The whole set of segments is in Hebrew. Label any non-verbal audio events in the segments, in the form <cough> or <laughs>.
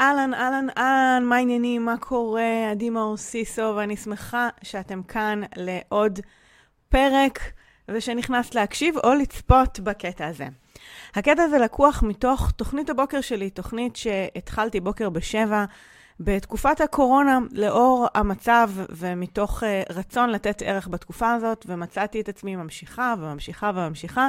אהלן, אהלן, אהלן, מה העניינים? מה קורה? עדי מאור סיסו, ואני שמחה שאתם כאן לעוד פרק, ושנכנסת להקשיב או לצפות בקטע הזה. הקטע הזה לקוח מתוך תוכנית הבוקר שלי, תוכנית שהתחלתי בוקר בשבע. בתקופת הקורונה, לאור המצב ומתוך uh, רצון לתת ערך בתקופה הזאת, ומצאתי את עצמי ממשיכה וממשיכה וממשיכה,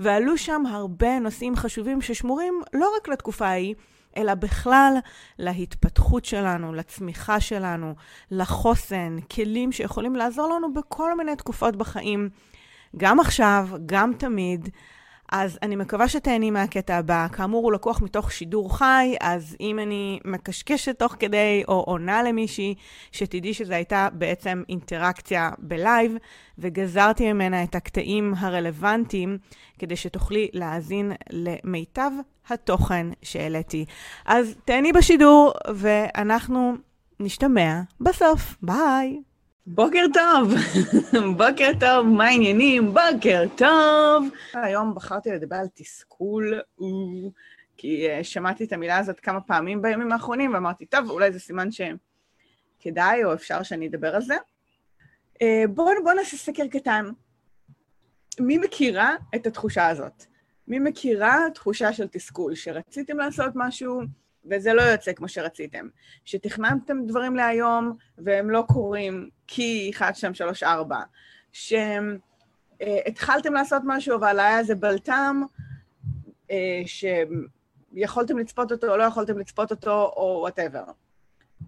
ועלו שם הרבה נושאים חשובים ששמורים לא רק לתקופה ההיא, אלא בכלל להתפתחות שלנו, לצמיחה שלנו, לחוסן, כלים שיכולים לעזור לנו בכל מיני תקופות בחיים, גם עכשיו, גם תמיד. אז אני מקווה שתהני מהקטע הבא. כאמור, הוא לקוח מתוך שידור חי, אז אם אני מקשקשת תוך כדי או עונה למישהי, שתדעי שזו הייתה בעצם אינטראקציה בלייב, וגזרתי ממנה את הקטעים הרלוונטיים, כדי שתוכלי להאזין למיטב התוכן שהעליתי. אז תהני בשידור, ואנחנו נשתמע בסוף. ביי. בוקר טוב, בוקר טוב, מה העניינים? בוקר טוב. היום בחרתי לדבר על תסכול, כי uh, שמעתי את המילה הזאת כמה פעמים בימים האחרונים, ואמרתי, טוב, אולי זה סימן שכדאי או אפשר שאני אדבר על זה. אה, בואו בוא נעשה סקר קטן. מי מכירה את התחושה הזאת? מי מכירה תחושה של תסכול, שרציתם לעשות משהו, וזה לא יוצא כמו שרציתם. שתכננתם דברים להיום והם לא קורים כי 1, 2, 3, 4. שהתחלתם לעשות משהו אבל היה איזה בלת"ם אה, שיכולתם לצפות אותו או לא יכולתם לצפות אותו או whatever.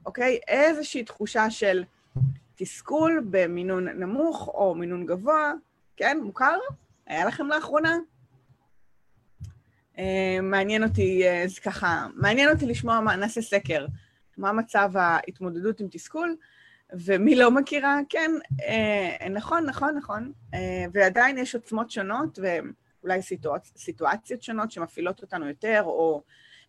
אוקיי? איזושהי תחושה של תסכול במינון נמוך או מינון גבוה, כן? מוכר? היה לכם לאחרונה? אה, מעניין אותי, אה, אז ככה, מעניין אותי לשמוע מה, נעשה סקר, מה מצב ההתמודדות עם תסכול, ומי לא מכירה, כן, אה, נכון, נכון, נכון, ועדיין יש עוצמות שונות, ואולי סיטואצ... סיטואציות שונות שמפעילות אותנו יותר, או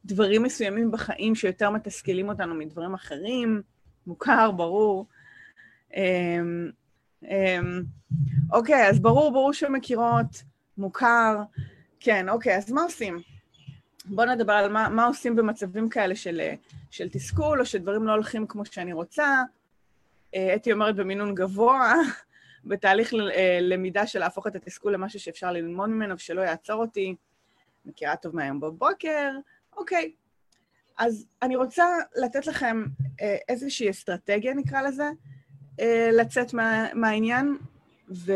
דברים מסוימים בחיים שיותר מתסכלים אותנו מדברים אחרים, מוכר, ברור. אוקיי, אז ברור, ברור שמכירות, מוכר. כן, אוקיי, אז מה עושים? בואו נדבר על מה, מה עושים במצבים כאלה של, של תסכול, או שדברים לא הולכים כמו שאני רוצה. אה, הייתי אומרת במינון גבוה, <laughs> בתהליך אה, למידה של להפוך את התסכול למשהו שאפשר ללמוד ממנו ושלא יעצור אותי. מכירה טוב מהיום בבוקר, אוקיי. אז אני רוצה לתת לכם אה, איזושהי אסטרטגיה, נקרא לזה, לצאת מה, מהעניין, ו...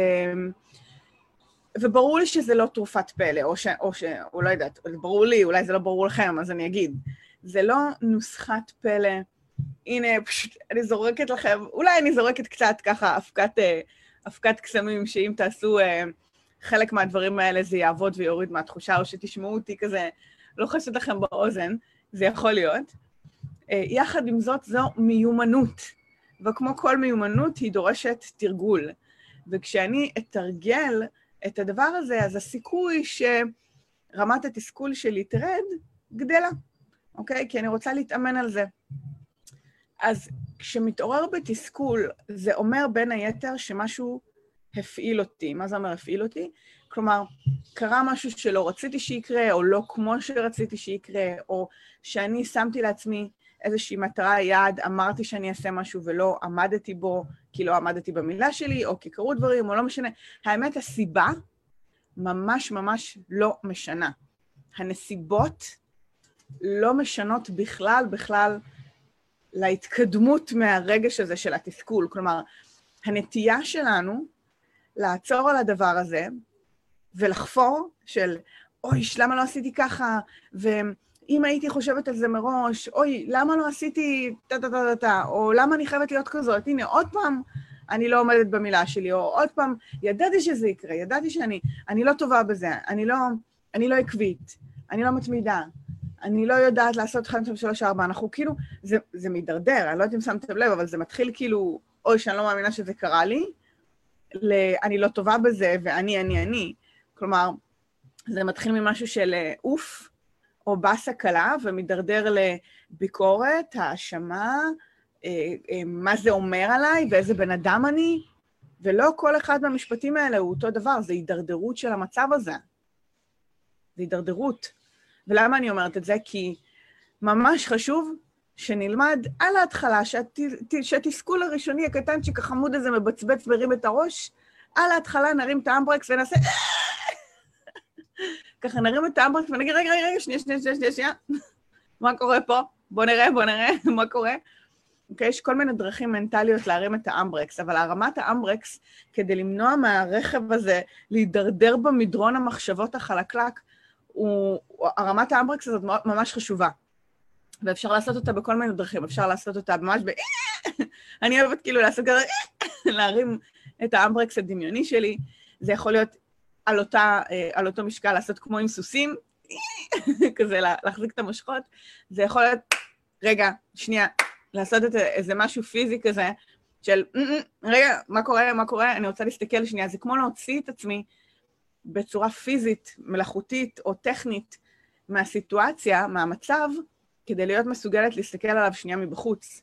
וברור לי שזה לא תרופת פלא, או ש... או ש... או לא יודעת, ברור לי, אולי זה לא ברור לכם, אז אני אגיד. זה לא נוסחת פלא. הנה, פשוט, אני זורקת לכם, אולי אני זורקת קצת ככה אבקת, אה, אבקת קסמים, שאם תעשו אה, חלק מהדברים האלה זה יעבוד ויוריד מהתחושה, או שתשמעו אותי כזה, לא לכם באוזן, זה יכול להיות. אה, יחד עם זאת, זו מיומנות, וכמו כל מיומנות, היא דורשת תרגול. וכשאני אתרגל את הדבר הזה, אז הסיכוי שרמת התסכול שלי תרד, גדלה, אוקיי? כי אני רוצה להתאמן על זה. אז כשמתעורר בתסכול, זה אומר בין היתר שמשהו הפעיל אותי. מה זה אומר הפעיל אותי? כלומר, קרה משהו שלא רציתי שיקרה, או לא כמו שרציתי שיקרה, או שאני שמתי לעצמי איזושהי מטרה, יעד, אמרתי שאני אעשה משהו ולא עמדתי בו, כי לא עמדתי במילה שלי, או כי קרו דברים, או לא משנה. האמת, הסיבה ממש ממש לא משנה. הנסיבות לא משנות בכלל, בכלל, להתקדמות מהרגש הזה של התסכול. כלומר, הנטייה שלנו לעצור על הדבר הזה ולחפור של, אוי, למה לא עשיתי ככה? ו... אם הייתי חושבת על זה מראש, אוי, למה לא עשיתי טה-טה-טה-טה, או למה אני חייבת להיות כזאת? הנה, עוד פעם אני לא עומדת במילה שלי, או עוד פעם, ידעתי שזה יקרה, ידעתי שאני אני לא טובה בזה, אני לא, אני לא עקבית, אני לא מתמידה, אני לא יודעת לעשות 1, 2, 3, 4, אנחנו כאילו, זה, זה מידרדר, אני לא יודעת אם שמתם לב, אבל זה מתחיל כאילו, אוי, שאני לא מאמינה שזה קרה לי, ל, אני לא טובה בזה, ואני, אני, אני. כלומר, זה מתחיל ממשהו של אוף, או באסה קלה ומידרדר לביקורת, האשמה, אה, אה, מה זה אומר עליי ואיזה בן אדם אני, ולא כל אחד מהמשפטים האלה הוא אותו דבר, זה הידרדרות של המצב הזה. זה הידרדרות. ולמה אני אומרת את זה? כי ממש חשוב שנלמד על ההתחלה, שהת... שהתסכול הראשוני הקטנצ'יק החמוד הזה מבצבץ מרים את הראש, על ההתחלה נרים את האמברקס ונעשה... ככה נרים את האמברקס ונגיד, רגע, רגע, רגע, שנייה, שנייה, שנייה, שנייה, מה קורה פה? בוא נראה, בוא נראה <laughs> מה קורה. אוקיי? יש כל מיני דרכים מנטליות להרים את האמברקס, אבל הרמת האמברקס, כדי למנוע מהרכב הזה להידרדר במדרון המחשבות החלקלק, הוא, הרמת האמברקס הזאת ממש חשובה. ואפשר לעשות אותה בכל מיני דרכים, אפשר לעשות אותה ממש ב... <laughs> אני אוהבת כאילו לעשות כזה, <laughs> להרים את האמברקס הדמיוני שלי. זה יכול להיות על, אותה, על אותו משקל, לעשות כמו עם סוסים, <laughs> כזה להחזיק את המושכות. זה יכול להיות, רגע, שנייה, לעשות את איזה משהו פיזי כזה, של רגע, מה קורה, מה קורה, אני רוצה להסתכל שנייה. זה כמו להוציא את עצמי בצורה פיזית, מלאכותית או טכנית מהסיטואציה, מהמצב, כדי להיות מסוגלת להסתכל עליו שנייה מבחוץ.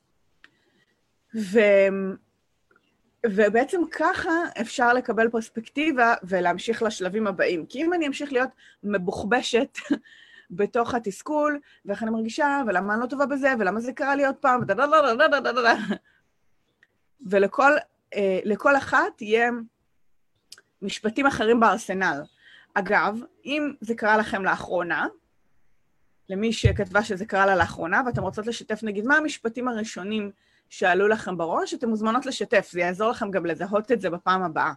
ו... ובעצם ככה אפשר לקבל פרספקטיבה ולהמשיך לשלבים הבאים. כי אם אני אמשיך להיות מבוחבשת <laughs> בתוך התסכול, ואיך אני מרגישה, ולמה אני לא טובה בזה, ולמה זה קרה לי עוד פעם, ולכל לכל אחת יהיה משפטים אחרים בארסנל. אגב, אם זה קרה לכם לאחרונה, למי שכתבה שזה קרה לה לאחרונה, ואתם רוצות לשתף, נגיד, מה המשפטים הראשונים שעלו לכם בראש, אתן מוזמנות לשתף, זה יעזור לכם גם לזהות את זה בפעם הבאה,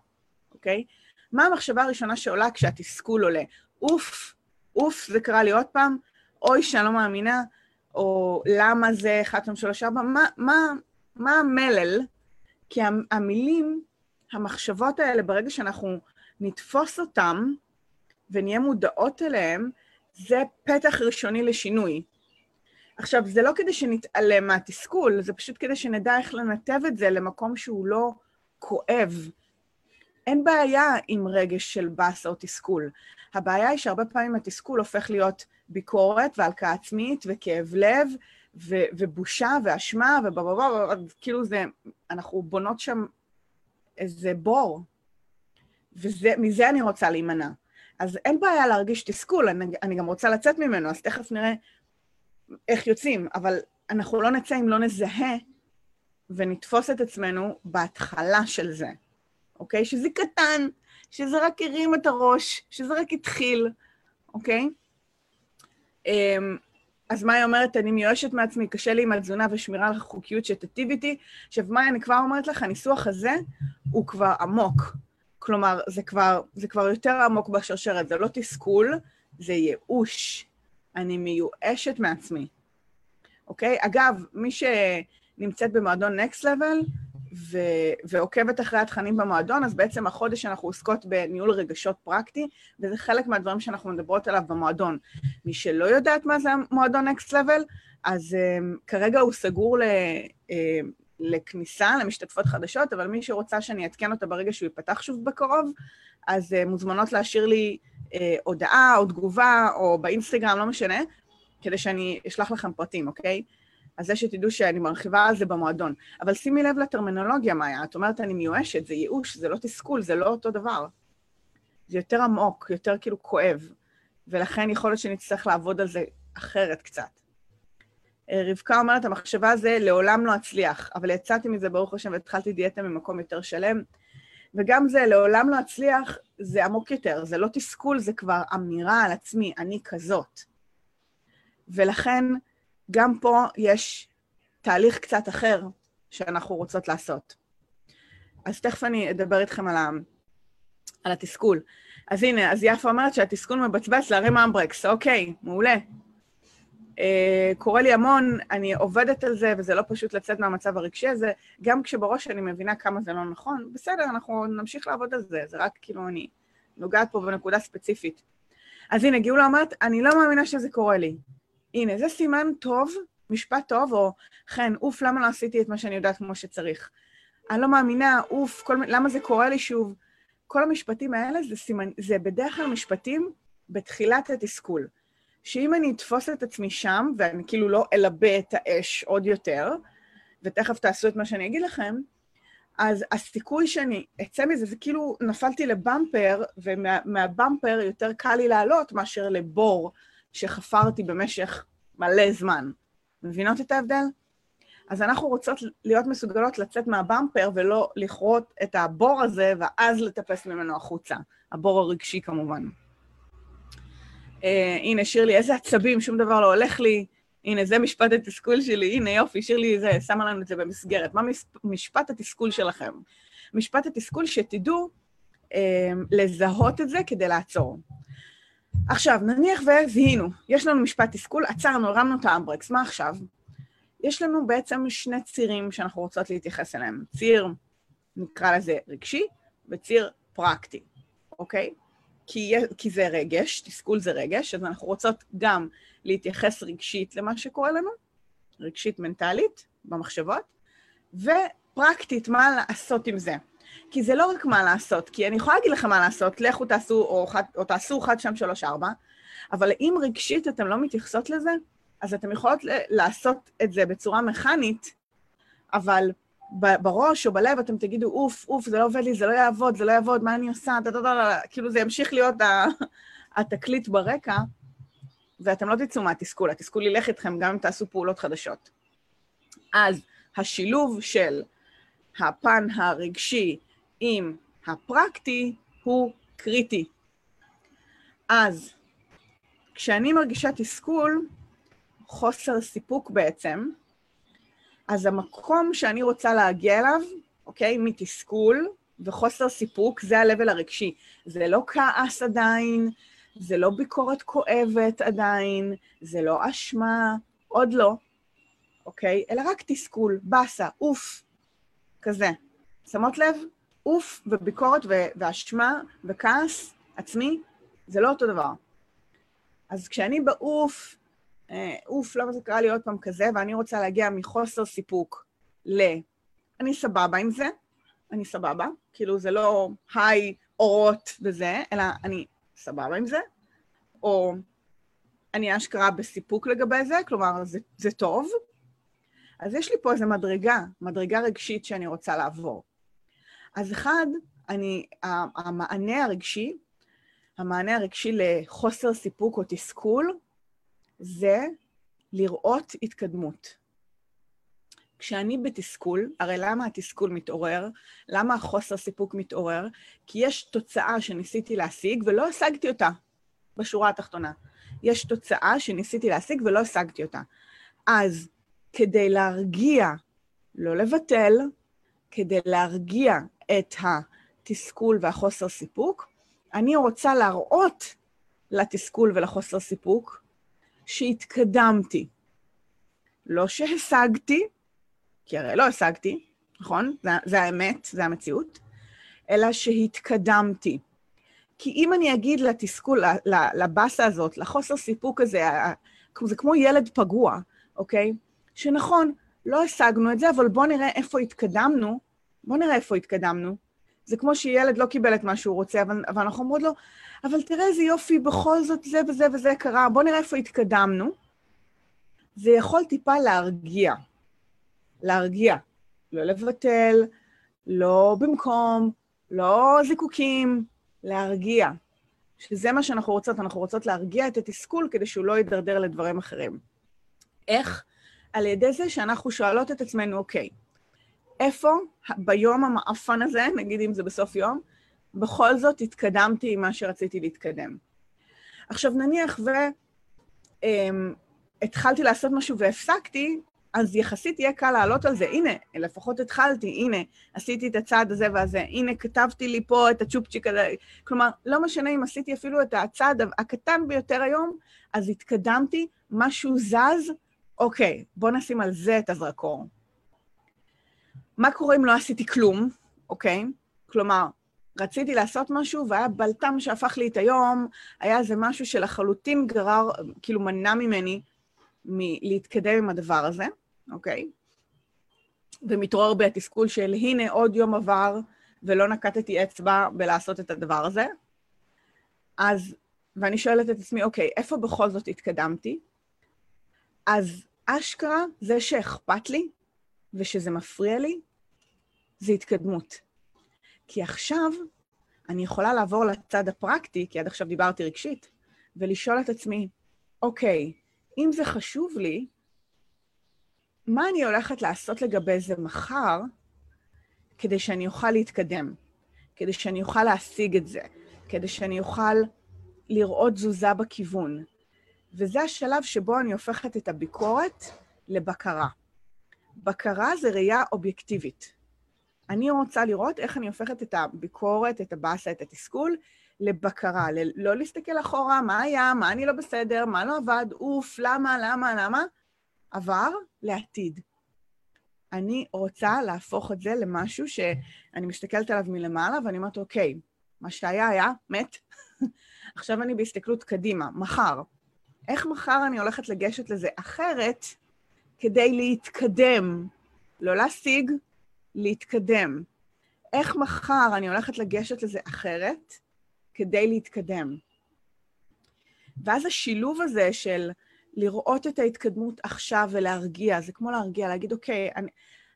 אוקיי? מה המחשבה הראשונה שעולה כשהתסכול עולה? אוף, אוף, זה קרה לי עוד פעם, אוי, שאני לא מאמינה, או למה זה 1, 2, 3, 4, מה, מה, מה המלל? כי המילים, המחשבות האלה, ברגע שאנחנו נתפוס אותם ונהיה מודעות אליהם, זה פתח ראשוני לשינוי. עכשיו, זה לא כדי שנתעלם מהתסכול, זה פשוט כדי שנדע איך לנתב את זה למקום שהוא לא כואב. אין בעיה עם רגש של באסה או תסכול. הבעיה היא שהרבה פעמים התסכול הופך להיות ביקורת והלקאה עצמית וכאב לב ו- ובושה ואשמה ובבבבב, כאילו זה, אנחנו בונות שם איזה בור, ומזה אני רוצה להימנע. אז אין בעיה להרגיש תסכול, אני, אני גם רוצה לצאת ממנו, אז תכף נראה איך יוצאים, אבל אנחנו לא נצא אם לא נזהה ונתפוס את עצמנו בהתחלה של זה, אוקיי? שזה קטן, שזה רק הרים את הראש, שזה רק התחיל, אוקיי? אמ, אז מאי אומרת, אני מיואשת מעצמי, קשה לי עם התזונה ושמירה על החוקיות שתטיב איתי. עכשיו, מאי, אני כבר אומרת לך, הניסוח הזה הוא כבר עמוק. כלומר, זה כבר, זה כבר יותר עמוק בשרשרת, זה לא תסכול, זה ייאוש. אני מיואשת מעצמי, אוקיי? אגב, מי שנמצאת במועדון Next Level ו- ועוקבת אחרי התכנים במועדון, אז בעצם החודש אנחנו עוסקות בניהול רגשות פרקטי, וזה חלק מהדברים שאנחנו מדברות עליו במועדון. מי שלא יודעת מה זה המועדון Next Level, אז um, כרגע הוא סגור ל... Uh, לכניסה למשתתפות חדשות, אבל מי שרוצה שאני אעדכן אותה ברגע שהוא ייפתח שוב בקרוב, אז uh, מוזמנות להשאיר לי uh, הודעה או תגובה, או באינסטגרם, לא משנה, כדי שאני אשלח לכם פרטים, אוקיי? אז זה שתדעו שאני מרחיבה על זה במועדון. אבל שימי לב לטרמינולוגיה, מאיה. את אומרת, אני מיואשת, זה ייאוש, זה לא תסכול, זה לא אותו דבר. זה יותר עמוק, יותר כאילו כואב, ולכן יכול להיות שנצטרך לעבוד על זה אחרת קצת. רבקה אומרת, המחשבה הזה לעולם לא אצליח, אבל יצאתי מזה, ברוך השם, והתחלתי דיאטה ממקום יותר שלם. וגם זה, לעולם לא אצליח, זה עמוק יותר, זה לא תסכול, זה כבר אמירה על עצמי, אני כזאת. ולכן, גם פה יש תהליך קצת אחר שאנחנו רוצות לעשות. אז תכף אני אדבר איתכם על, ה... על התסכול. אז הנה, אז יפה אומרת שהתסכול מבצבץ להרים אמברקס, אוקיי, מעולה. אה, קורה לי המון, אני עובדת על זה, וזה לא פשוט לצאת מהמצב הרגשי הזה, גם כשבראש אני מבינה כמה זה לא נכון, בסדר, אנחנו נמשיך לעבוד על זה, זה רק כאילו אני נוגעת פה בנקודה ספציפית. אז הנה, גאולה אומרת, אני לא מאמינה שזה קורה לי. הנה, זה סימן טוב, משפט טוב, או חן, אוף, למה לא עשיתי את מה שאני יודעת כמו שצריך? אני לא מאמינה, אוף, כל, למה זה קורה לי שוב? כל המשפטים האלה זה, סימן, זה בדרך כלל משפטים בתחילת התסכול. שאם אני אתפוס את עצמי שם, ואני כאילו לא אלבה את האש עוד יותר, ותכף תעשו את מה שאני אגיד לכם, אז הסיכוי שאני אצא מזה, זה כאילו נפלתי לבמפר, ומהבמפר יותר קל לי לעלות מאשר לבור שחפרתי במשך מלא זמן. מבינות את ההבדל? אז אנחנו רוצות להיות מסוגלות לצאת מהבמפר ולא לכרות את הבור הזה ואז לטפס ממנו החוצה. הבור הרגשי כמובן. Uh, הנה, שירלי, איזה עצבים, שום דבר לא הולך לי. הנה, זה משפט התסכול שלי, הנה יופי, שירלי זה, שמה לנו את זה במסגרת. מה משפט התסכול שלכם? משפט התסכול שתדעו אה, לזהות את זה כדי לעצור. עכשיו, נניח וזיהינו, יש לנו משפט תסכול, עצרנו, הרמנו את האמברקס, מה עכשיו? יש לנו בעצם שני צירים שאנחנו רוצות להתייחס אליהם. ציר, נקרא לזה רגשי, וציר פרקטי, אוקיי? כי, כי זה רגש, תסכול זה רגש, אז אנחנו רוצות גם להתייחס רגשית למה שקורה לנו, רגשית מנטלית, במחשבות, ופרקטית, מה לעשות עם זה. כי זה לא רק מה לעשות, כי אני יכולה להגיד לכם מה לעשות, לכו תעשו, או, או תעשו אחד, שתיים, שלוש, ארבע, אבל אם רגשית אתן לא מתייחסות לזה, אז אתן יכולות לעשות את זה בצורה מכנית, אבל בראש או בלב אתם תגידו, אוף, אוף, זה לא עובד לי, זה לא יעבוד, זה לא יעבוד, מה אני עושה, דה דה דה, כאילו זה ימשיך להיות <laughs> התקליט ברקע, ואתם לא תצאו מהתסכול, התסכול ילך איתכם גם אם תעשו פעולות חדשות. אז השילוב של הפן הרגשי עם הפרקטי הוא קריטי. אז כשאני מרגישה תסכול, חוסר סיפוק בעצם, אז המקום שאני רוצה להגיע אליו, אוקיי, מתסכול וחוסר סיפוק, זה ה-level הרגשי. זה לא כעס עדיין, זה לא ביקורת כואבת עדיין, זה לא אשמה, עוד לא, אוקיי? אלא רק תסכול, באסה, אוף, כזה. שמות לב? אוף וביקורת ואשמה וכעס עצמי, זה לא אותו דבר. אז כשאני באוף, אוף, למה זה קרה לי עוד פעם כזה, ואני רוצה להגיע מחוסר סיפוק ל... אני סבבה עם זה, אני סבבה, כאילו זה לא היי, אורות וזה, אלא אני סבבה עם זה, או אני אשכרה בסיפוק לגבי זה, כלומר, זה, זה טוב. אז יש לי פה איזו מדרגה, מדרגה רגשית שאני רוצה לעבור. אז אחד, אני, המענה הרגשי, המענה הרגשי לחוסר סיפוק או תסכול, זה לראות התקדמות. כשאני בתסכול, הרי למה התסכול מתעורר? למה החוסר סיפוק מתעורר? כי יש תוצאה שניסיתי להשיג ולא השגתי אותה בשורה התחתונה. יש תוצאה שניסיתי להשיג ולא השגתי אותה. אז כדי להרגיע, לא לבטל, כדי להרגיע את התסכול והחוסר סיפוק, אני רוצה להראות לתסכול ולחוסר סיפוק שהתקדמתי. לא שהשגתי, כי הרי לא השגתי, נכון? זה, זה האמת, זה המציאות, אלא שהתקדמתי. כי אם אני אגיד לתסכול, לבאסה הזאת, לחוסר סיפוק הזה, זה כמו ילד פגוע, אוקיי? שנכון, לא השגנו את זה, אבל בואו נראה איפה התקדמנו, בואו נראה איפה התקדמנו. זה כמו שילד לא קיבל את מה שהוא רוצה, אבל, אבל אנחנו אומרות לו, אבל תראה איזה יופי, בכל זאת זה וזה וזה קרה, בואו נראה איפה התקדמנו. זה יכול טיפה להרגיע. להרגיע. לא לבטל, לא במקום, לא זיקוקים, להרגיע. שזה מה שאנחנו רוצות, אנחנו רוצות להרגיע את התסכול כדי שהוא לא יידרדר לדברים אחרים. איך? על ידי זה שאנחנו שואלות את עצמנו, אוקיי, איפה ביום המאפן הזה, נגיד אם זה בסוף יום, בכל זאת התקדמתי עם מה שרציתי להתקדם. עכשיו נניח והתחלתי אמ, לעשות משהו והפסקתי, אז יחסית יהיה קל לעלות על זה. הנה, לפחות התחלתי, הנה, עשיתי את הצעד הזה והזה, הנה, כתבתי לי פה את הצ'ופצ'יק הזה. כלומר, לא משנה אם עשיתי אפילו את הצעד הקטן ביותר היום, אז התקדמתי, משהו זז, אוקיי, בוא נשים על זה את הזרקור. מה קורה אם לא עשיתי כלום, אוקיי? כלומר, רציתי לעשות משהו והיה בלטם שהפך לי את היום, היה איזה משהו שלחלוטין גרר, כאילו מנע ממני מלהתקדם עם הדבר הזה, אוקיי? ומתעורר בי התסכול של הנה עוד יום עבר ולא נקטתי אצבע בלעשות את הדבר הזה. אז, ואני שואלת את עצמי, אוקיי, איפה בכל זאת התקדמתי? אז אשכרה, זה שאכפת לי ושזה מפריע לי, זה התקדמות. כי עכשיו אני יכולה לעבור לצד הפרקטי, כי עד עכשיו דיברתי רגשית, ולשאול את עצמי, אוקיי, אם זה חשוב לי, מה אני הולכת לעשות לגבי זה מחר, כדי שאני אוכל להתקדם, כדי שאני אוכל להשיג את זה, כדי שאני אוכל לראות תזוזה בכיוון. וזה השלב שבו אני הופכת את הביקורת לבקרה. בקרה זה ראייה אובייקטיבית. אני רוצה לראות איך אני הופכת את הביקורת, את הבאסה, את התסכול, לבקרה, ל- לא להסתכל אחורה, מה היה, מה אני לא בסדר, מה לא עבד, אוף, למה, למה, למה, עבר לעתיד. אני רוצה להפוך את זה למשהו שאני מסתכלת עליו מלמעלה, ואני אומרת, אוקיי, מה שהיה היה, מת. <laughs> עכשיו אני בהסתכלות קדימה, מחר. איך מחר אני הולכת לגשת לזה אחרת כדי להתקדם? לא להשיג, להתקדם. איך מחר אני הולכת לגשת לזה אחרת כדי להתקדם? ואז השילוב הזה של לראות את ההתקדמות עכשיו ולהרגיע, זה כמו להרגיע, להגיד, אוקיי, אני,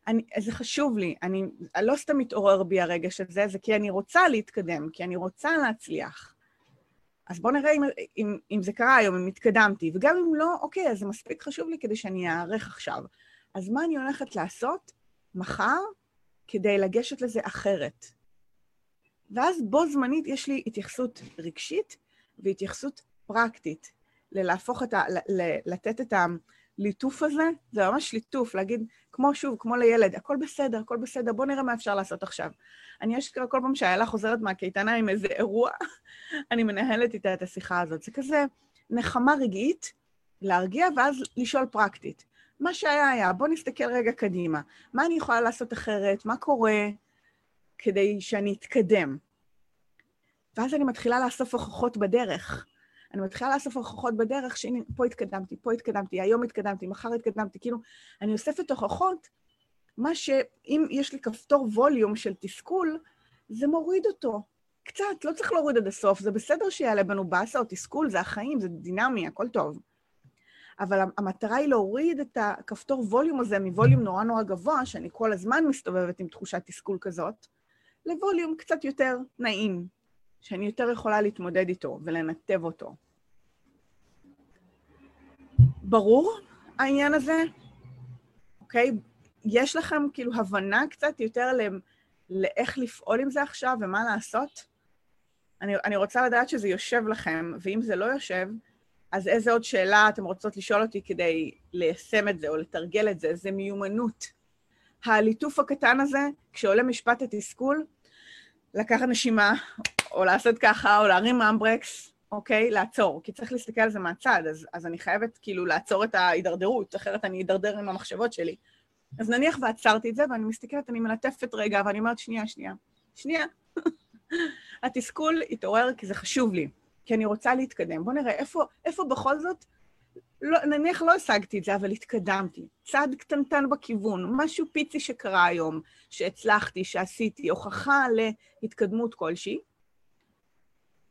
אני, זה חשוב לי, אני לא סתם מתעורר בי הרגש הזה, זה כי אני רוצה להתקדם, כי אני רוצה להצליח. אז בואו נראה אם, אם, אם זה קרה היום, אם התקדמתי, וגם אם לא, אוקיי, אז זה מספיק חשוב לי כדי שאני אערך עכשיו. אז מה אני הולכת לעשות מחר כדי לגשת לזה אחרת? ואז בו זמנית יש לי התייחסות רגשית והתייחסות פרקטית. ללהפוך את ה... לתת את הליטוף הזה, זה ממש ליטוף, להגיד, כמו שוב, כמו לילד, הכל בסדר, הכל בסדר, בוא נראה מה אפשר לעשות עכשיו. אני אשכרה כל פעם שאיילה חוזרת מהקייטנה עם איזה אירוע, <laughs> אני מנהלת איתה את השיחה הזאת. זה כזה נחמה רגעית, להרגיע, ואז לשאול פרקטית. מה שהיה היה, בוא נסתכל רגע קדימה. מה אני יכולה לעשות אחרת? מה קורה כדי שאני אתקדם? ואז אני מתחילה לאסוף הוכחות בדרך. אני מתחילה לאסוף הוכחות בדרך, שהנה, פה התקדמתי, פה התקדמתי, היום התקדמתי, מחר התקדמתי, כאילו, אני אוספת הוכחות, מה שאם יש לי כפתור ווליום של תסכול, זה מוריד אותו. קצת, לא צריך להוריד עד הסוף, זה בסדר שיעלה בנו באסה או תסכול, זה החיים, זה דינמי, הכל טוב. אבל המטרה היא להוריד את הכפתור ווליום הזה מווליום נורא נורא גבוה, שאני כל הזמן מסתובבת עם תחושת תסכול כזאת, לווליום קצת יותר נעים, שאני יותר יכולה להתמודד איתו ולנתב אותו. ברור העניין הזה? אוקיי? יש לכם כאילו הבנה קצת יותר ל... לאיך לפעול עם זה עכשיו ומה לעשות? אני, אני רוצה לדעת שזה יושב לכם, ואם זה לא יושב, אז איזה עוד שאלה אתם רוצות לשאול אותי כדי ליישם את זה או לתרגל את זה? זה מיומנות. הליטוף הקטן הזה, כשעולה משפט התסכול, לקחת נשימה, או לעשות ככה, או להרים אמברקס, אוקיי? לעצור, כי צריך להסתכל על זה מהצד, אז, אז אני חייבת כאילו לעצור את ההידרדרות, אחרת אני אדרדר עם המחשבות שלי. אז נניח ועצרתי את זה, ואני מסתכלת, אני מלטפת רגע, ואני אומרת, שנייה, שנייה, שנייה. <laughs> התסכול התעורר כי זה חשוב לי, כי אני רוצה להתקדם. בואו נראה, איפה, איפה בכל זאת לא, נניח לא השגתי את זה, אבל התקדמתי. צעד קטנטן בכיוון, משהו פיצי שקרה היום, שהצלחתי, שעשיתי, הוכחה להתקדמות כלשהי.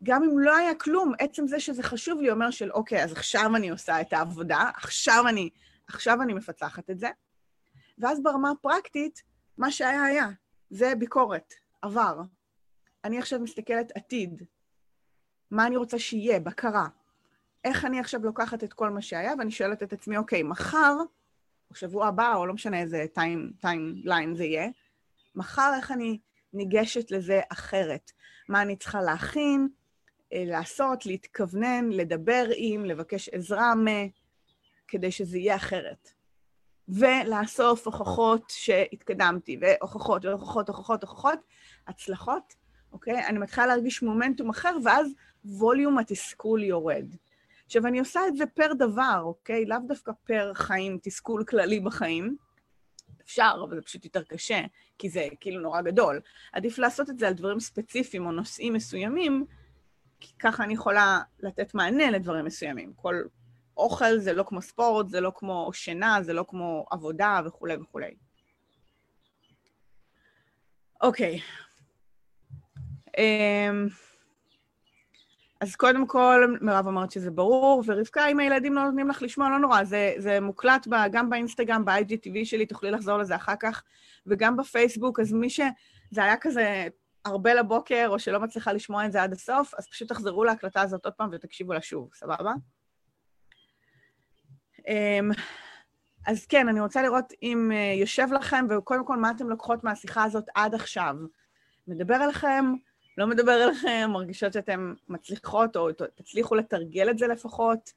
גם אם לא היה כלום, עצם זה שזה חשוב לי אומר של, אוקיי, אז עכשיו אני עושה את העבודה, עכשיו אני, עכשיו אני מפצחת את זה. ואז ברמה הפרקטית, מה שהיה היה. זה ביקורת, עבר. אני עכשיו מסתכלת עתיד. מה אני רוצה שיהיה, בקרה. איך אני עכשיו לוקחת את כל מה שהיה, ואני שואלת את עצמי, אוקיי, מחר, או שבוע הבא, או לא משנה איזה טיים, טיים ליין זה יהיה, מחר איך אני ניגשת לזה אחרת? מה אני צריכה להכין, לעשות, להתכוונן, לדבר עם, לבקש עזרה מ... כדי שזה יהיה אחרת. ולאסוף הוכחות שהתקדמתי, והוכחות, והוכחות, הוכחות, הוכחות, הצלחות, אוקיי? אני מתחילה להרגיש מומנטום אחר, ואז ווליום התסכול יורד. עכשיו, אני עושה את זה פר דבר, אוקיי? לאו דווקא פר חיים, תסכול כללי בחיים. אפשר, אבל זה פשוט יותר קשה, כי זה כאילו נורא גדול. עדיף לעשות את זה על דברים ספציפיים או נושאים מסוימים, כי ככה אני יכולה לתת מענה לדברים מסוימים. כל אוכל זה לא כמו ספורט, זה לא כמו שינה, זה לא כמו עבודה וכולי וכולי. אוקיי. Um, אז קודם כל, מירב אמרת שזה ברור, ורבקה, אם הילדים לא נותנים לך לשמוע, לא נורא, זה, זה מוקלט ב, גם באינסטגרם, ב-IGTV שלי, תוכלי לחזור לזה אחר כך, וגם בפייסבוק, אז מי ש... זה היה כזה הרבה לבוקר, או שלא מצליחה לשמוע את זה עד הסוף, אז פשוט תחזרו להקלטה הזאת עוד פעם ותקשיבו לה שוב, סבבה? אמ, אז כן, אני רוצה לראות אם אה, יושב לכם, וקודם כל, מה אתן לוקחות מהשיחה הזאת עד עכשיו. מדבר אליכם, לא מדבר אליכם, מרגישות שאתן מצליחות, או תצליחו לתרגל את זה לפחות.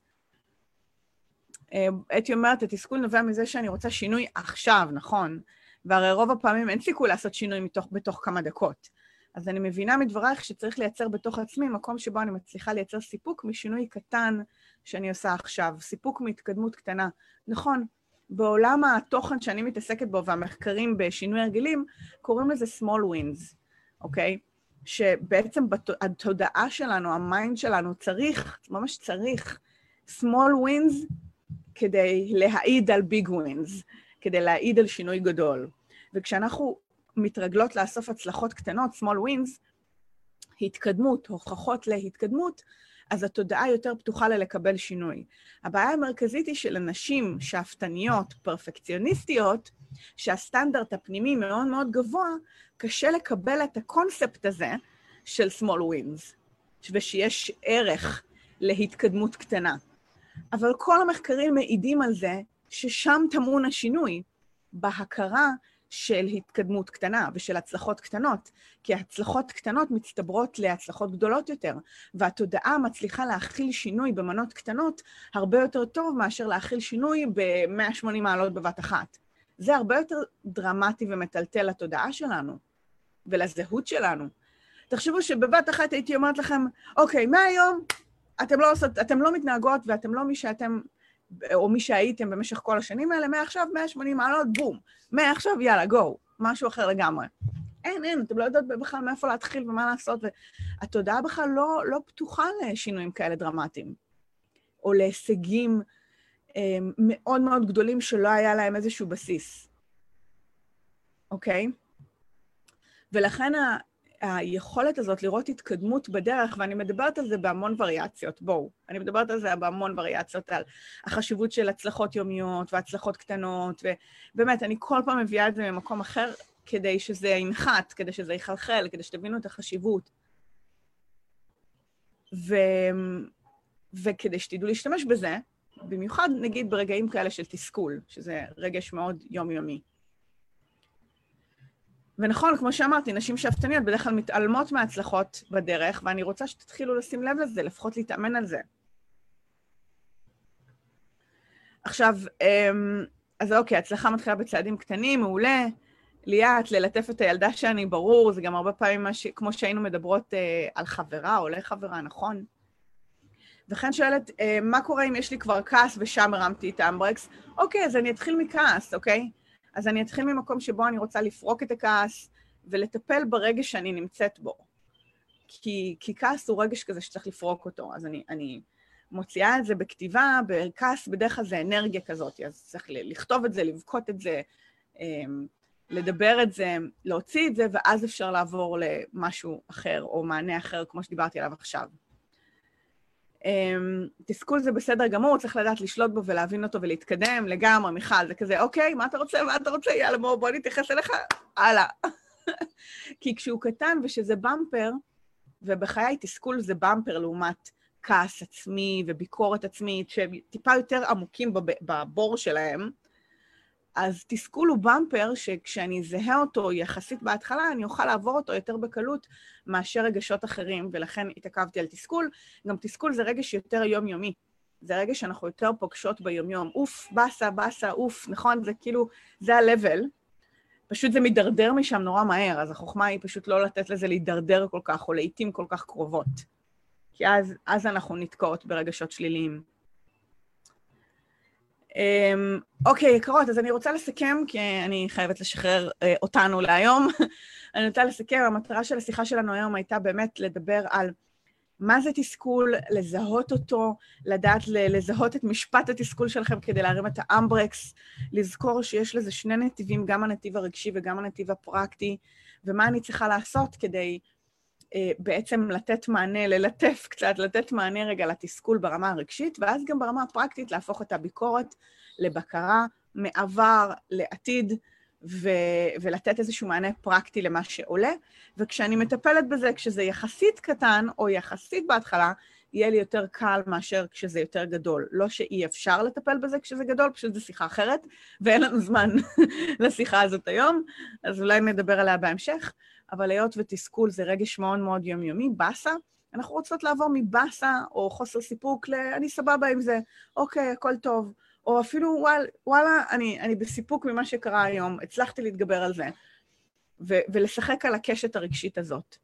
הייתי אומרת, התסכול נובע מזה שאני רוצה שינוי עכשיו, נכון? והרי רוב הפעמים אין סיכוי לעשות שינוי מתוך, בתוך כמה דקות. אז אני מבינה מדברייך שצריך לייצר בתוך עצמי מקום שבו אני מצליחה לייצר סיפוק משינוי קטן שאני עושה עכשיו, סיפוק מהתקדמות קטנה. נכון, בעולם התוכן שאני מתעסקת בו והמחקרים בשינוי הרגלים, קוראים לזה small wins, אוקיי? שבעצם התודעה שלנו, ה mind שלנו, צריך, ממש צריך, small wins כדי להעיד על big wins, כדי להעיד על שינוי גדול. וכשאנחנו מתרגלות לאסוף הצלחות קטנות, small wins, התקדמות, הוכחות להתקדמות, אז התודעה יותר פתוחה ללקבל שינוי. הבעיה המרכזית היא שלנשים שאפתניות, פרפקציוניסטיות, שהסטנדרט הפנימי מאוד מאוד גבוה, קשה לקבל את הקונספט הזה של small wins, ושיש ערך להתקדמות קטנה. אבל כל המחקרים מעידים על זה ששם טמון השינוי, בהכרה של התקדמות קטנה ושל הצלחות קטנות, כי הצלחות קטנות מצטברות להצלחות גדולות יותר, והתודעה מצליחה להכיל שינוי במנות קטנות הרבה יותר טוב מאשר להכיל שינוי ב-180 מעלות בבת אחת. זה הרבה יותר דרמטי ומטלטל לתודעה שלנו ולזהות שלנו. תחשבו שבבת אחת הייתי אומרת לכם, אוקיי, מהיום אתם לא, עושות, אתם לא מתנהגות ואתם לא מי שאתם או מי שהייתם במשך כל השנים האלה, מעכשיו 180 מעלות, בום. מעכשיו, יאללה, גו. משהו אחר לגמרי. אין, אין, אתם לא יודעות בכלל מאיפה להתחיל ומה לעשות, והתודעה בכלל לא, לא פתוחה לשינויים כאלה דרמטיים, או להישגים אה, מאוד מאוד גדולים שלא היה להם איזשהו בסיס, אוקיי? ולכן היכולת הזאת לראות התקדמות בדרך, ואני מדברת על זה בהמון וריאציות, בואו, אני מדברת על זה בהמון וריאציות, על החשיבות של הצלחות יומיות והצלחות קטנות, ובאמת, אני כל פעם מביאה את זה ממקום אחר כדי שזה ינחת, כדי שזה יחלחל, כדי שתבינו את החשיבות. ו... וכדי שתדעו להשתמש בזה, במיוחד נגיד ברגעים כאלה של תסכול, שזה רגש מאוד יומיומי. ונכון, כמו שאמרתי, נשים שאפתניות בדרך כלל מתעלמות מההצלחות בדרך, ואני רוצה שתתחילו לשים לב לזה, לפחות להתאמן על זה. עכשיו, אמ, אז אוקיי, הצלחה מתחילה בצעדים קטנים, מעולה. ליאת, ללטף את הילדה שאני, ברור, זה גם הרבה פעמים ש... כמו שהיינו מדברות אה, על חברה או לחברה, נכון? וכן שואלת, אה, מה קורה אם יש לי כבר כעס ושם הרמתי את האמברקס? אוקיי, אז אני אתחיל מכעס, אוקיי? אז אני אתחיל ממקום שבו אני רוצה לפרוק את הכעס ולטפל ברגש שאני נמצאת בו. כי, כי כעס הוא רגש כזה שצריך לפרוק אותו. אז אני, אני מוציאה את זה בכתיבה, בכעס בדרך כלל זה אנרגיה כזאת, אז צריך לכתוב את זה, לבכות את זה, אמ, לדבר את זה, להוציא את זה, ואז אפשר לעבור למשהו אחר, או מענה אחר, כמו שדיברתי עליו עכשיו. Um, תסכול זה בסדר גמור, צריך לדעת לשלוט בו ולהבין אותו ולהתקדם לגמרי, מיכל, זה כזה, אוקיי, מה אתה רוצה, מה אתה רוצה, יאללה, בוא, בוא נתייחס אליך, הלאה. <laughs> כי כשהוא קטן ושזה במפר, ובחיי תסכול זה במפר לעומת כעס עצמי וביקורת עצמית, שהם טיפה יותר עמוקים בבור שלהם, אז תסכול הוא במפר שכשאני אזהה אותו יחסית בהתחלה, אני אוכל לעבור אותו יותר בקלות מאשר רגשות אחרים, ולכן התעכבתי על תסכול. גם תסכול זה רגש יותר יומיומי. זה רגש שאנחנו יותר פוגשות ביומיום. אוף, באסה, באסה, אוף, נכון? זה כאילו, זה ה-level. פשוט זה מידרדר משם נורא מהר, אז החוכמה היא פשוט לא לתת לזה להידרדר כל כך, או לעיתים כל כך קרובות. כי אז, אז אנחנו נתקעות ברגשות שליליים. אמ, אוקיי, יקרות, אז אני רוצה לסכם, כי אני חייבת לשחרר אה, אותנו להיום. <laughs> אני רוצה לסכם, המטרה של השיחה שלנו היום הייתה באמת לדבר על מה זה תסכול, לזהות אותו, לדעת לזהות את משפט התסכול שלכם כדי להרים את האמברקס, לזכור שיש לזה שני נתיבים, גם הנתיב הרגשי וגם הנתיב הפרקטי, ומה אני צריכה לעשות כדי בעצם לתת מענה, ללטף קצת, לתת מענה רגע לתסכול ברמה הרגשית, ואז גם ברמה הפרקטית להפוך את הביקורת לבקרה מעבר לעתיד, ו- ולתת איזשהו מענה פרקטי למה שעולה. וכשאני מטפלת בזה, כשזה יחסית קטן, או יחסית בהתחלה, יהיה לי יותר קל מאשר כשזה יותר גדול. לא שאי אפשר לטפל בזה כשזה גדול, פשוט זו שיחה אחרת, ואין לנו זמן <laughs> לשיחה הזאת היום, אז אולי נדבר עליה בהמשך. אבל היות ותסכול זה רגש מאוד מאוד יומיומי, באסה, אנחנו רוצות לעבור מבאסה או חוסר סיפוק ל... אני סבבה עם זה, אוקיי, הכל טוב. או אפילו, וואל, וואלה, אני, אני בסיפוק ממה שקרה היום, הצלחתי להתגבר על זה. ו- ולשחק על הקשת הרגשית הזאת.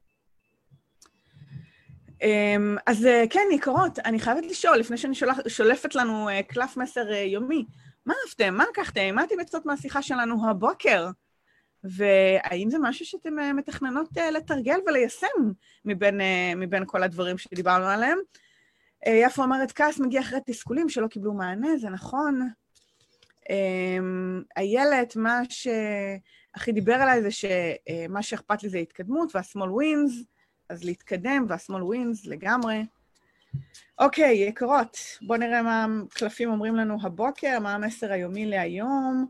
אמ, אז אה, כן, יקרות, אני חייבת לשאול, לפני שאני שולח, שולפת לנו אה, קלף מסר אה, יומי, מה אהבתם? מה לקחתם? מה אתם יוצאות מהשיחה שלנו הבוקר? והאם זה משהו שאתם מתכננות לתרגל וליישם מבין, מבין כל הדברים שדיברנו עליהם? יפה אומרת, כעס מגיע אחרי תסכולים שלא קיבלו מענה, זה נכון. אמ, איילת, מה שהכי דיבר עליי זה שמה שאכפת לי זה התקדמות והסמול ווינס. אז להתקדם, והשמאל ווינס לגמרי. אוקיי, יקרות, בואו נראה מה הקלפים אומרים לנו הבוקר, מה המסר היומי להיום,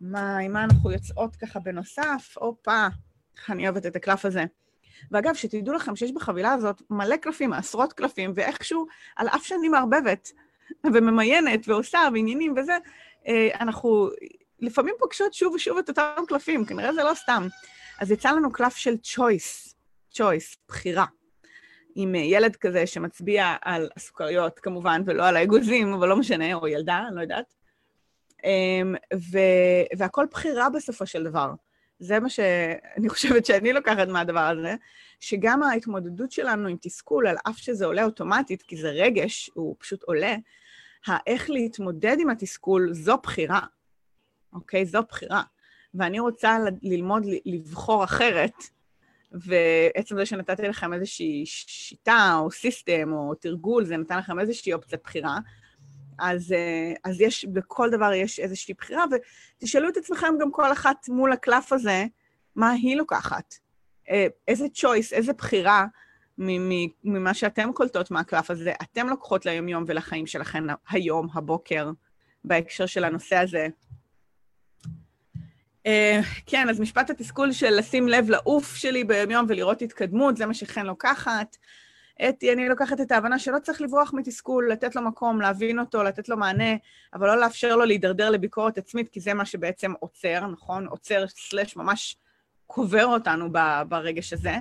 מה, עם מה אנחנו יוצאות ככה בנוסף. הופה, איך אני אוהבת את הקלף הזה. ואגב, שתדעו לכם שיש בחבילה הזאת מלא קלפים, עשרות קלפים, ואיכשהו, על אף שאני מערבבת וממיינת ועושה ועניינים וזה, אה, אנחנו לפעמים פוגשות שוב ושוב את אותם קלפים, כנראה זה לא סתם. אז יצא לנו קלף של choice. choice, בחירה. עם אה, ילד כזה שמצביע על הסוכריות, כמובן, ולא על האגוזים, אבל לא משנה, או ילדה, אני לא יודעת. אמ, ו... והכל בחירה בסופו של דבר. זה מה שאני <laughs> חושבת שאני לוקחת מהדבר הזה, שגם ההתמודדות שלנו עם תסכול, על אף שזה עולה אוטומטית, כי זה רגש, הוא פשוט עולה, האיך להתמודד עם התסכול, זו בחירה, אוקיי? זו בחירה. ואני רוצה ללמוד לבחור אחרת, ועצם זה שנתתי לכם איזושהי שיטה או סיסטם או תרגול, זה נתן לכם איזושהי אופציית בחירה. אז, אה, אז יש, בכל דבר יש איזושהי בחירה, ותשאלו את עצמכם גם כל אחת מול הקלף הזה, מה היא לוקחת. אה, איזה choice, איזה בחירה ממה שאתם קולטות מהקלף הזה, אתם לוקחות ליומיום ולחיים שלכם היום, הבוקר, בהקשר של הנושא הזה. Uh, כן, אז משפט התסכול של לשים לב לעוף שלי ביום ולראות התקדמות, זה מה שחן לוקחת. אתי, אני לוקחת את ההבנה שלא צריך לברוח מתסכול, לתת לו מקום, להבין אותו, לתת לו מענה, אבל לא לאפשר לו להידרדר לביקורת עצמית, כי זה מה שבעצם עוצר, נכון? עוצר סלש ממש קובר אותנו ברגש הזה.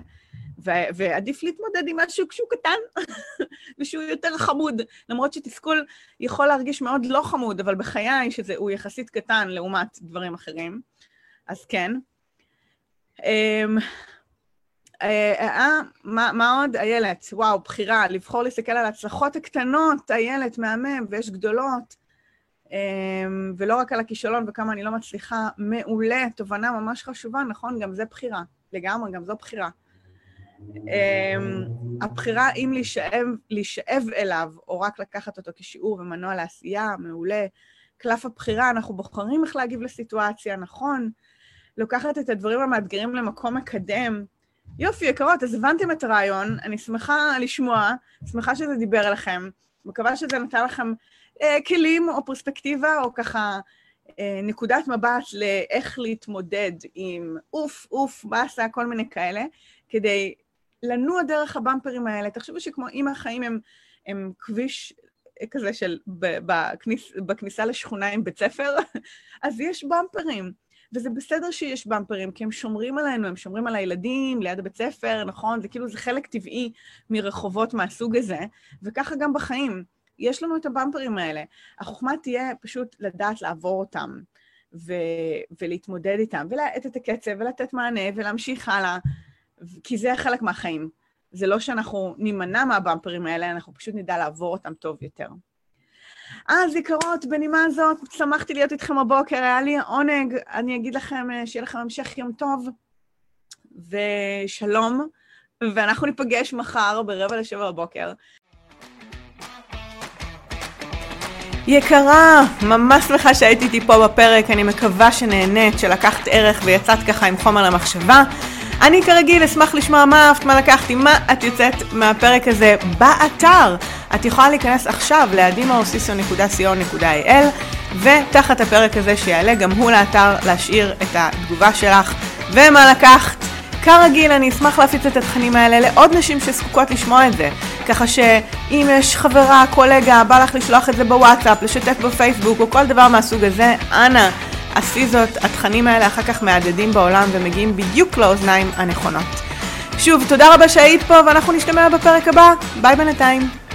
ו- ועדיף להתמודד עם משהו כשהוא קטן, <laughs> ושהוא יותר חמוד. למרות שתסכול יכול להרגיש מאוד לא חמוד, אבל בחיי שהוא יחסית קטן לעומת דברים אחרים. אז כן. אמ, אה, אה, מה, מה עוד? איילת, וואו, בחירה, לבחור להסתכל על ההצלחות הקטנות, איילת, מהמם, ויש גדולות, אמ, ולא רק על הכישלון וכמה אני לא מצליחה, מעולה, תובנה ממש חשובה, נכון? גם זה בחירה, לגמרי, גם זו בחירה. אמ, הבחירה אם להישאב, להישאב אליו, או רק לקחת אותו כשיעור ומנוע לעשייה, מעולה. קלף הבחירה, אנחנו בוחרים איך להגיב לסיטואציה, נכון? לוקחת את הדברים המאתגרים למקום מקדם. יופי, יקרות, אז הבנתם את הרעיון, אני שמחה לשמוע, שמחה שזה דיבר אליכם, מקווה שזה נתן לכם אה, כלים או פרספקטיבה, או ככה אה, נקודת מבט לאיך להתמודד עם אוף, אוף, באסה, כל מיני כאלה, כדי לנוע דרך הבמפרים האלה. תחשבו שכמו אם החיים הם, הם כביש כזה של בכניס, בכניסה לשכונה עם בית ספר, <laughs> אז יש במפרים. וזה בסדר שיש במפרים, כי הם שומרים עלינו, הם שומרים על הילדים, ליד הבית ספר, נכון? זה כאילו, זה חלק טבעי מרחובות מהסוג הזה, וככה גם בחיים. יש לנו את הבמפרים האלה. החוכמה תהיה פשוט לדעת לעבור אותם, ו- ולהתמודד איתם, ולהאט את הקצב, ולתת מענה, ולהמשיך הלאה, כי זה חלק מהחיים. זה לא שאנחנו נימנע מהבמפרים האלה, אנחנו פשוט נדע לעבור אותם טוב יותר. אז יקרות, בנימה הזאת, שמחתי להיות איתכם הבוקר, היה לי עונג. אני אגיד לכם, אה, שיהיה לכם המשך יום טוב, ושלום, ואנחנו ניפגש מחר ברבע לשבע בבוקר. יקרה, ממש שמחה שהיית איתי פה בפרק, אני מקווה שנהנית, שלקחת ערך ויצאת ככה עם חומר למחשבה. אני כרגיל אשמח לשמוע מה אהבת, מה לקחתי, מה את יוצאת מהפרק הזה באתר. את יכולה להיכנס עכשיו ל-adimaosiso.co.il ותחת הפרק הזה שיעלה גם הוא לאתר להשאיר את התגובה שלך ומה לקחת. כרגיל, אני אשמח להפיץ את התכנים האלה לעוד נשים שזקוקות לשמוע את זה. ככה שאם יש חברה, קולגה, בא לך לשלוח את זה בוואטסאפ, לשתף בפייסבוק או כל דבר מהסוג הזה, אנא, עשי זאת, התכנים האלה אחר כך מהדהדים בעולם ומגיעים בדיוק לאוזניים הנכונות. שוב, תודה רבה שהיית פה ואנחנו נשתמע בפרק הבא. ביי בינתיים.